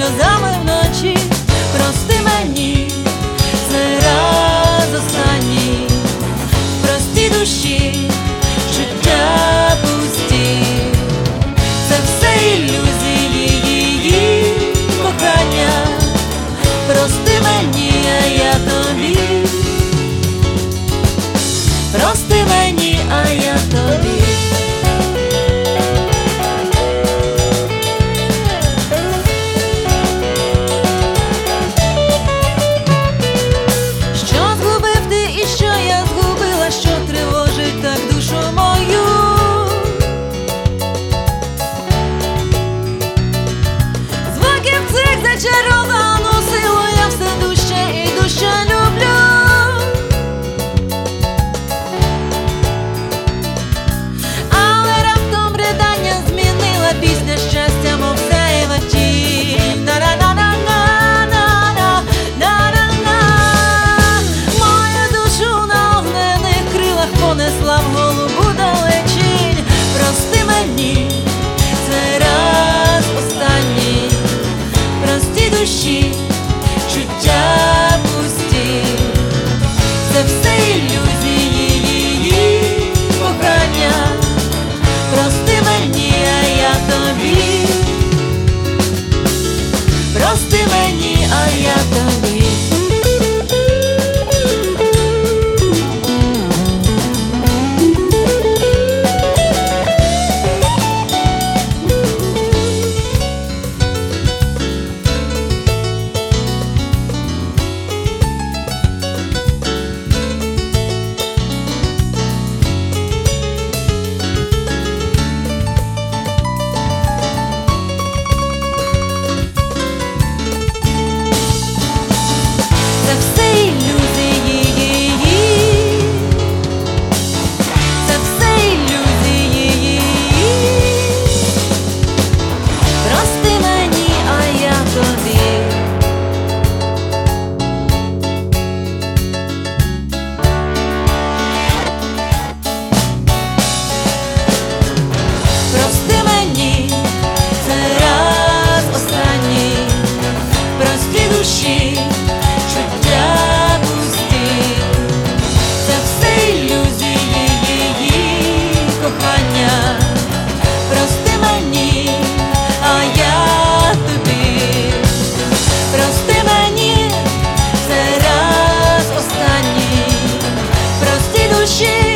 Nos damos pushing